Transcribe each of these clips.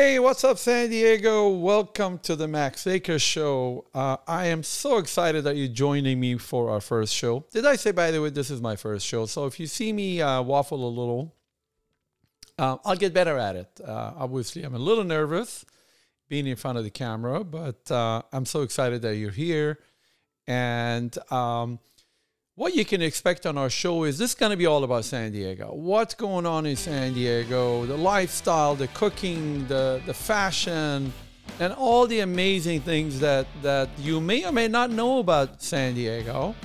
Hey, what's up, San Diego? Welcome to the Max Zaker Show. Uh, I am so excited that you're joining me for our first show. Did I say, by the way, this is my first show? So if you see me uh, waffle a little, uh, I'll get better at it. Uh, obviously, I'm a little nervous being in front of the camera, but uh, I'm so excited that you're here. And um, what you can expect on our show is this is going to be all about San Diego. What's going on in San Diego, the lifestyle, the cooking, the, the fashion, and all the amazing things that, that you may or may not know about San Diego.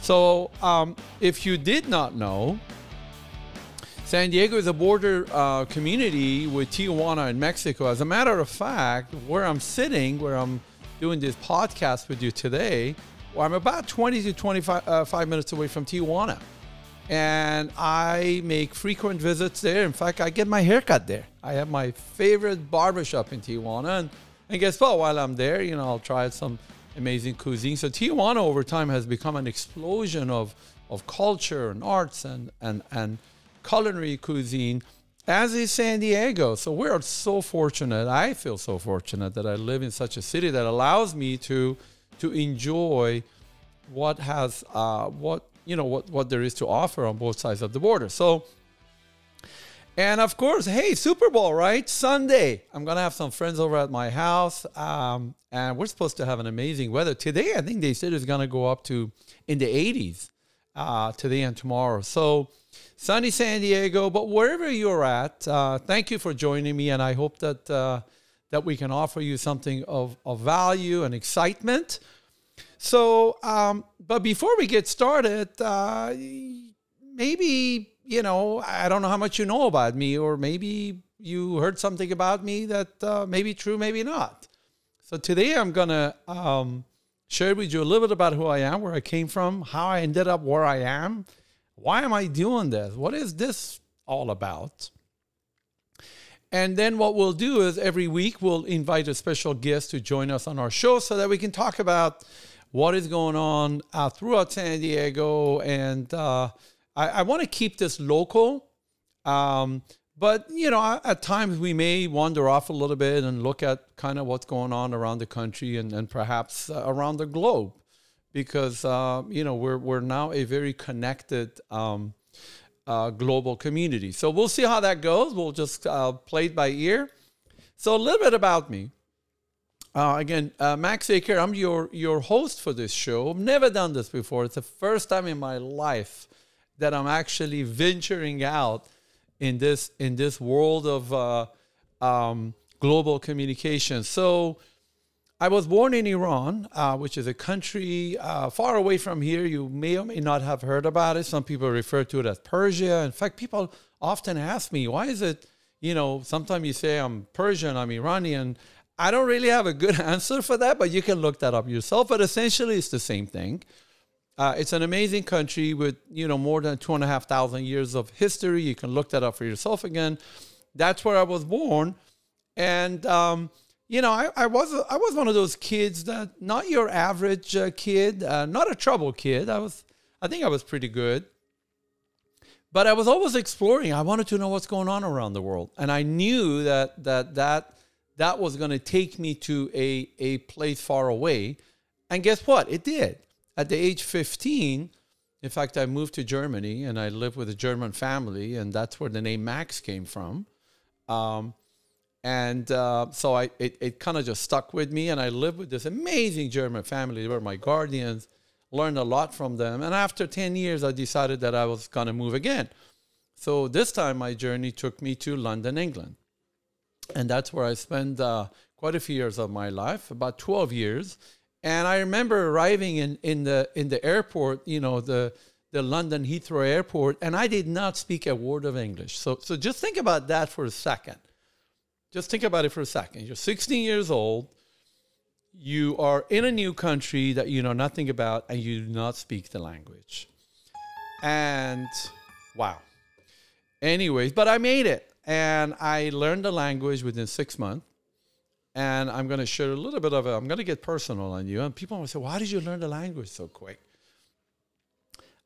So, um, if you did not know, San Diego is a border uh, community with Tijuana and Mexico. As a matter of fact, where I'm sitting, where I'm doing this podcast with you today, well, I'm about 20 to 25 uh, five minutes away from Tijuana. And I make frequent visits there. In fact, I get my haircut there. I have my favorite barbershop in Tijuana. And, and guess what? While I'm there, you know, I'll try some amazing cuisine. So Tijuana over time has become an explosion of, of culture and arts and, and, and culinary cuisine, as is San Diego. So we're so fortunate. I feel so fortunate that I live in such a city that allows me to – to enjoy what has uh, what you know what what there is to offer on both sides of the border. So. And of course, hey, Super Bowl, right? Sunday. I'm going to have some friends over at my house. Um, and we're supposed to have an amazing weather. Today, I think they said it's going to go up to in the 80s uh, today and tomorrow. So, sunny San Diego, but wherever you're at, uh, thank you for joining me. And I hope that uh, that we can offer you something of, of value and excitement. So, um, but before we get started, uh, maybe, you know, I don't know how much you know about me, or maybe you heard something about me that uh, may be true, maybe not. So today I'm going to um, share with you a little bit about who I am, where I came from, how I ended up where I am. Why am I doing this? What is this all about? And then what we'll do is every week we'll invite a special guest to join us on our show so that we can talk about what is going on uh, throughout San Diego. And uh, I, I want to keep this local. Um, but, you know, at times we may wander off a little bit and look at kind of what's going on around the country and, and perhaps uh, around the globe because, uh, you know, we're, we're now a very connected um, uh, global community. So we'll see how that goes. We'll just uh, play it by ear. So a little bit about me. Uh, again, uh, Max Zaker, I'm your your host for this show. I've never done this before. It's the first time in my life that I'm actually venturing out in this in this world of uh, um, global communication. So I was born in Iran, uh, which is a country uh, far away from here. You may or may not have heard about it. Some people refer to it as Persia. In fact, people often ask me, why is it, you know, sometimes you say I'm Persian, I'm Iranian. I don't really have a good answer for that, but you can look that up yourself. But essentially, it's the same thing. Uh, it's an amazing country with, you know, more than two and a half thousand years of history. You can look that up for yourself again. That's where I was born. And, um, you know, I, I was I was one of those kids that not your average uh, kid, uh, not a trouble kid. I was I think I was pretty good, but I was always exploring. I wanted to know what's going on around the world, and I knew that that that that was going to take me to a a place far away. And guess what? It did. At the age 15, in fact, I moved to Germany and I lived with a German family, and that's where the name Max came from. Um, and uh, so I it, it kind of just stuck with me and i lived with this amazing german family. They were my guardians learned a lot from them. And after 10 years i decided that i was going to move again. So this time my journey took me to london england. And that's where i spent uh, quite a few years of my life about 12 years. And i remember arriving in, in the in the airport you know the the london heathrow airport and i did not speak a word of english. So so just think about that for a second just think about it for a second. You're 16 years old. You are in a new country that you know nothing about, and you do not speak the language. And wow. Anyways, but I made it, and I learned the language within six months. And I'm going to share a little bit of it. I'm going to get personal on you. And people will say, "Why did you learn the language so quick?"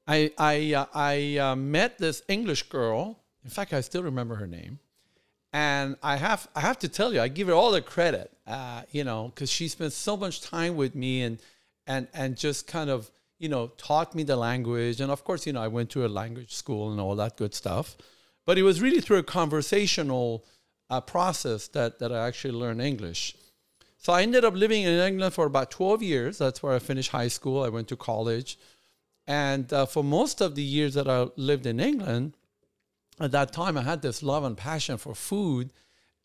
I I uh, I uh, met this English girl. In fact, I still remember her name And I have I have to tell you, I give her all the credit, uh, you know, because she spent so much time with me and and and just kind of you know taught me the language. And of course, you know, I went to a language school and all that good stuff. But it was really through a conversational uh, process that that I actually learned English. So I ended up living in England for about 12 years. That's where I finished high school. I went to college. And uh, for most of the years that I lived in England, at that time, I had this love and passion for food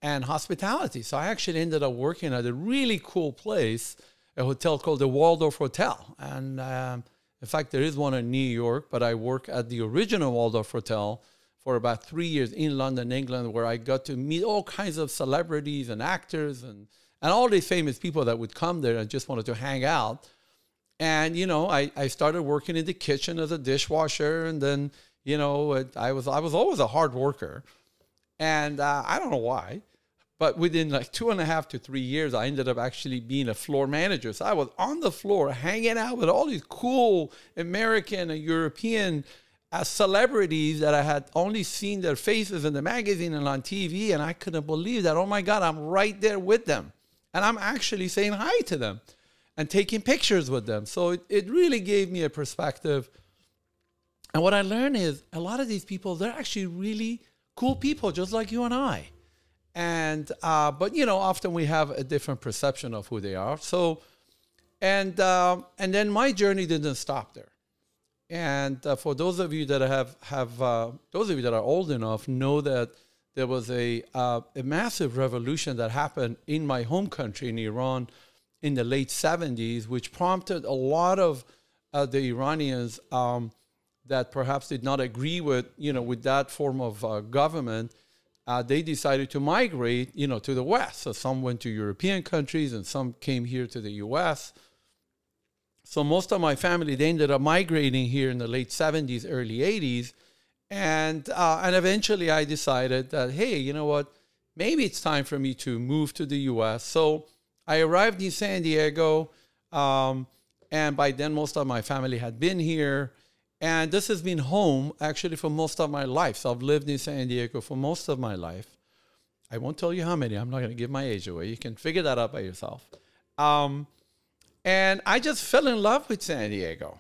and hospitality. So I actually ended up working at a really cool place, a hotel called the Waldorf Hotel. And um, in fact, there is one in New York, but I work at the original Waldorf Hotel for about three years in London, England, where I got to meet all kinds of celebrities and actors and, and all these famous people that would come there and just wanted to hang out. And, you know, I, I started working in the kitchen as a dishwasher and then you know, I was I was always a hard worker, and uh, I don't know why, but within like two and a half to three years, I ended up actually being a floor manager. So I was on the floor hanging out with all these cool American and European uh, celebrities that I had only seen their faces in the magazine and on TV, and I couldn't believe that. Oh my God, I'm right there with them, and I'm actually saying hi to them and taking pictures with them. So it, it really gave me a perspective and what I learned is a lot of these people, they're actually really cool people, just like you and I. And, uh, but, you know, often we have a different perception of who they are. So, and, uh, and then my journey didn't stop there. And uh, for those of you that have, have uh, those of you that are old enough know that there was a, uh, a massive revolution that happened in my home country in Iran in the late 70s, which prompted a lot of uh, the Iranians um, that perhaps did not agree with you know with that form of uh, government, uh, they decided to migrate you know to the west. So some went to European countries and some came here to the U.S. So most of my family they ended up migrating here in the late 70s, early 80s, and uh, and eventually I decided that hey, you know what, maybe it's time for me to move to the U.S. So I arrived in San Diego. Um, and by then, most of my family had been here. And this has been home actually for most of my life. So I've lived in San Diego for most of my life. I won't tell you how many. I'm not going to give my age away. You can figure that out by yourself. Um, and I just fell in love with San Diego.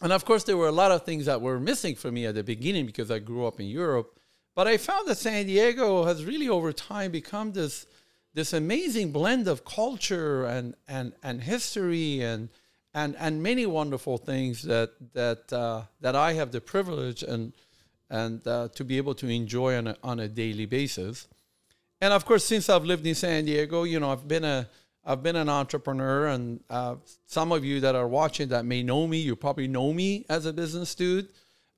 And of course, there were a lot of things that were missing for me at the beginning because I grew up in Europe. But I found that San Diego has really, over time, become this this amazing blend of culture and and and history and and and many wonderful things that that uh, that I have the privilege and and uh, to be able to enjoy on a, on a daily basis. And of course, since I've lived in San Diego, you know, I've been a I've been an entrepreneur, and uh, some of you that are watching that may know me, you probably know me as a business dude.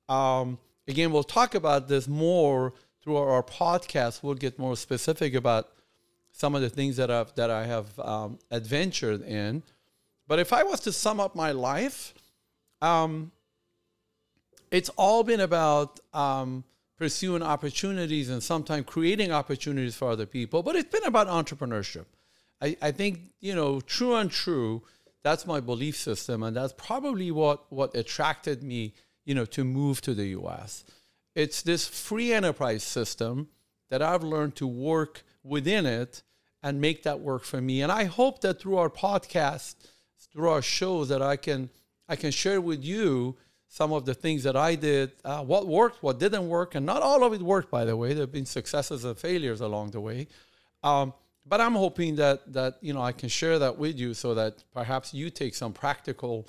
Um, again, we'll talk about this more through our, our, podcast. We'll get more specific about some of the things that I've that I have um, adventured in. But if I was to sum up my life, um, it's all been about um, pursuing opportunities and sometimes creating opportunities for other people. But it's been about entrepreneurship. I, I think, you know, true and true, that's my belief system. And that's probably what, what attracted me, you know, to move to the US. It's this free enterprise system that I've learned to work within it and make that work for me. And I hope that through our podcast, through our shows that I can I can share with you some of the things that I did, uh, what worked, what didn't work, and not all of it worked, by the way. There have been successes and failures along the way. Um, but I'm hoping that that you know I can share that with you so that perhaps you take some practical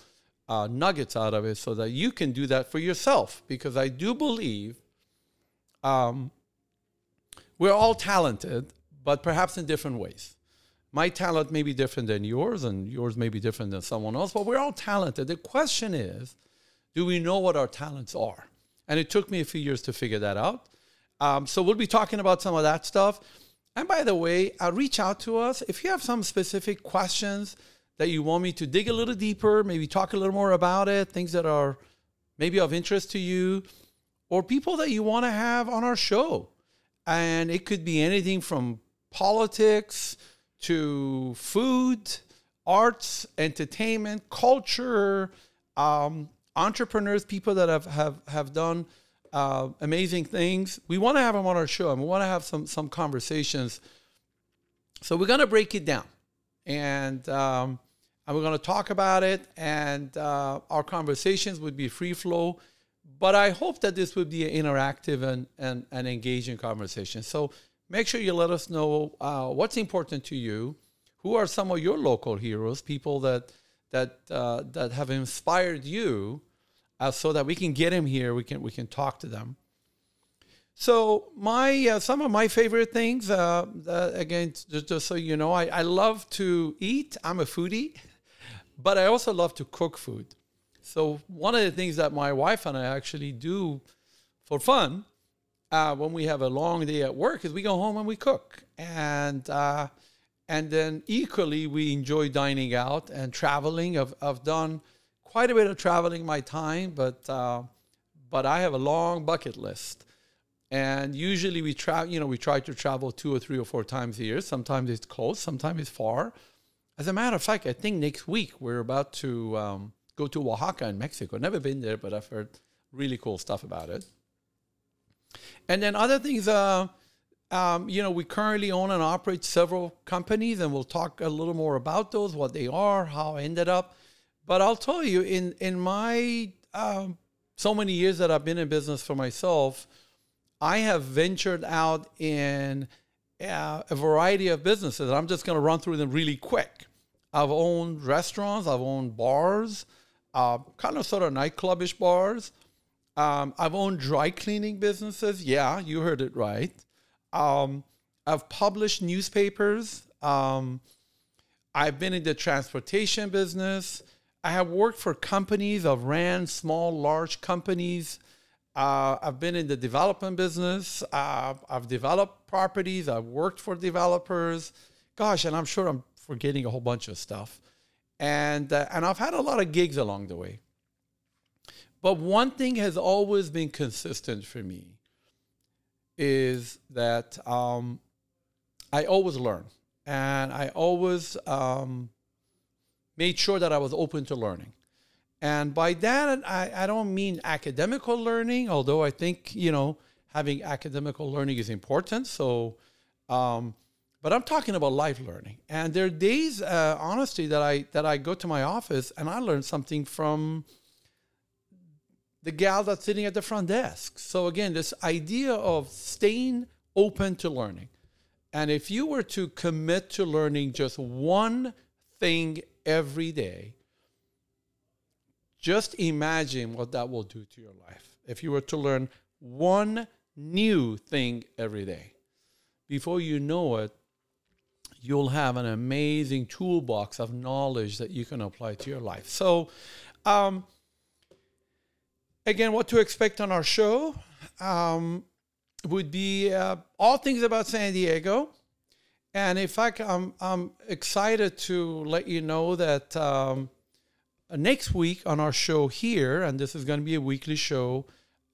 uh, nuggets out of it, so that you can do that for yourself. Because I do believe um, we're all talented, but perhaps in different ways my talent may be different than yours, and yours may be different than someone else, but we're all talented. The question is, do we know what our talents are? And it took me a few years to figure that out. Um, so we'll be talking about some of that stuff. And by the way, uh, reach out to us if you have some specific questions that you want me to dig a little deeper, maybe talk a little more about it, things that are maybe of interest to you, or people that you want to have on our show. And it could be anything from politics to food, arts, entertainment, culture, um, entrepreneurs, people that have have have done uh, amazing things. We want to have them on our show and we want to have some some conversations. So we're to break it down, and um, and we're to talk about it. And uh, our conversations would be free flow, but I hope that this would be an interactive and and, and engaging conversation. So make sure you let us know uh, what's important to you. Who are some of your local heroes? People that that uh, that have inspired you uh, so that we can get him here. We can we can talk to them. So my uh, some of my favorite things, uh, again, just, just, so you know, I, I love to eat. I'm a foodie, but I also love to cook food. So one of the things that my wife and I actually do for fun uh, when we have a long day at work is we go home and we cook, and uh, and then equally we enjoy dining out and traveling. I've, I've done quite a bit of traveling my time, but uh, but I have a long bucket list. And usually we travel, you know, we try to travel two or three or four times a year. Sometimes it's close, sometimes it's far. As a matter of fact, I think next week we're about to um, go to Oaxaca in Mexico. Never been there, but I've heard really cool stuff about it. And then other things, uh, um, you know, we currently own and operate several companies, and we'll talk a little more about those, what they are, how I ended up. But I'll tell you, in in my um, so many years that I've been in business for myself, I have ventured out in uh, a variety of businesses. I'm just going to run through them really quick. I've owned restaurants, I've owned bars, uh, kind of sort of nightclubish bars. Um, I've owned dry cleaning businesses. Yeah, you heard it right. Um, I've published newspapers. Um, I've been in the transportation business. I have worked for companies. I've ran small, large companies. Uh, I've been in the development business. Uh, I've developed properties. I've worked for developers. Gosh, and I'm sure I'm forgetting a whole bunch of stuff. And uh, and I've had a lot of gigs along the way. But one thing has always been consistent for me is that um, I always learn, and I always um, made sure that I was open to learning. And by that, I, I don't mean academical learning, although I think, you know, having academical learning is important. So, um, but I'm talking about life learning. And there are days, uh, honestly, that I that I go to my office and I learn something from the gal that's sitting at the front desk. So again, this idea of staying open to learning. And if you were to commit to learning just one thing every day, just imagine what that will do to your life. If you were to learn one new thing every day, before you know it, you'll have an amazing toolbox of knowledge that you can apply to your life. So, um, again, what to expect on our show um, would be uh, all things about San Diego. And in fact, I'm, I'm excited to let you know that um, next week on our show here, and this is going to be a weekly show,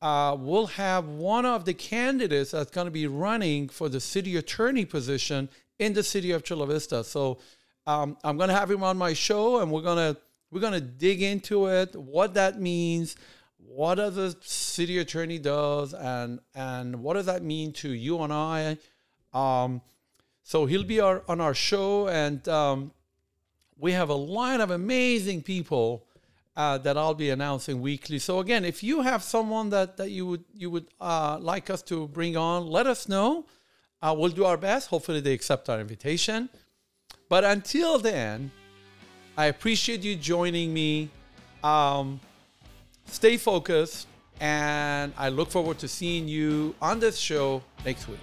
uh, we'll have one of the candidates that's going to be running for the city attorney position in the city of Chula Vista. So um, I'm going to have him on my show, and we're going to we're going to dig into it, what that means, what does the city attorney does, and and what does that mean to you and I. Um, so he'll be our, on our show, and um, we have a line of amazing people uh, that I'll be announcing weekly. So again, if you have someone that, that you would you would uh, like us to bring on, let us know. Uh, we'll do our best. Hopefully, they accept our invitation. But until then, I appreciate you joining me. Um, stay focused, and I look forward to seeing you on this show next week.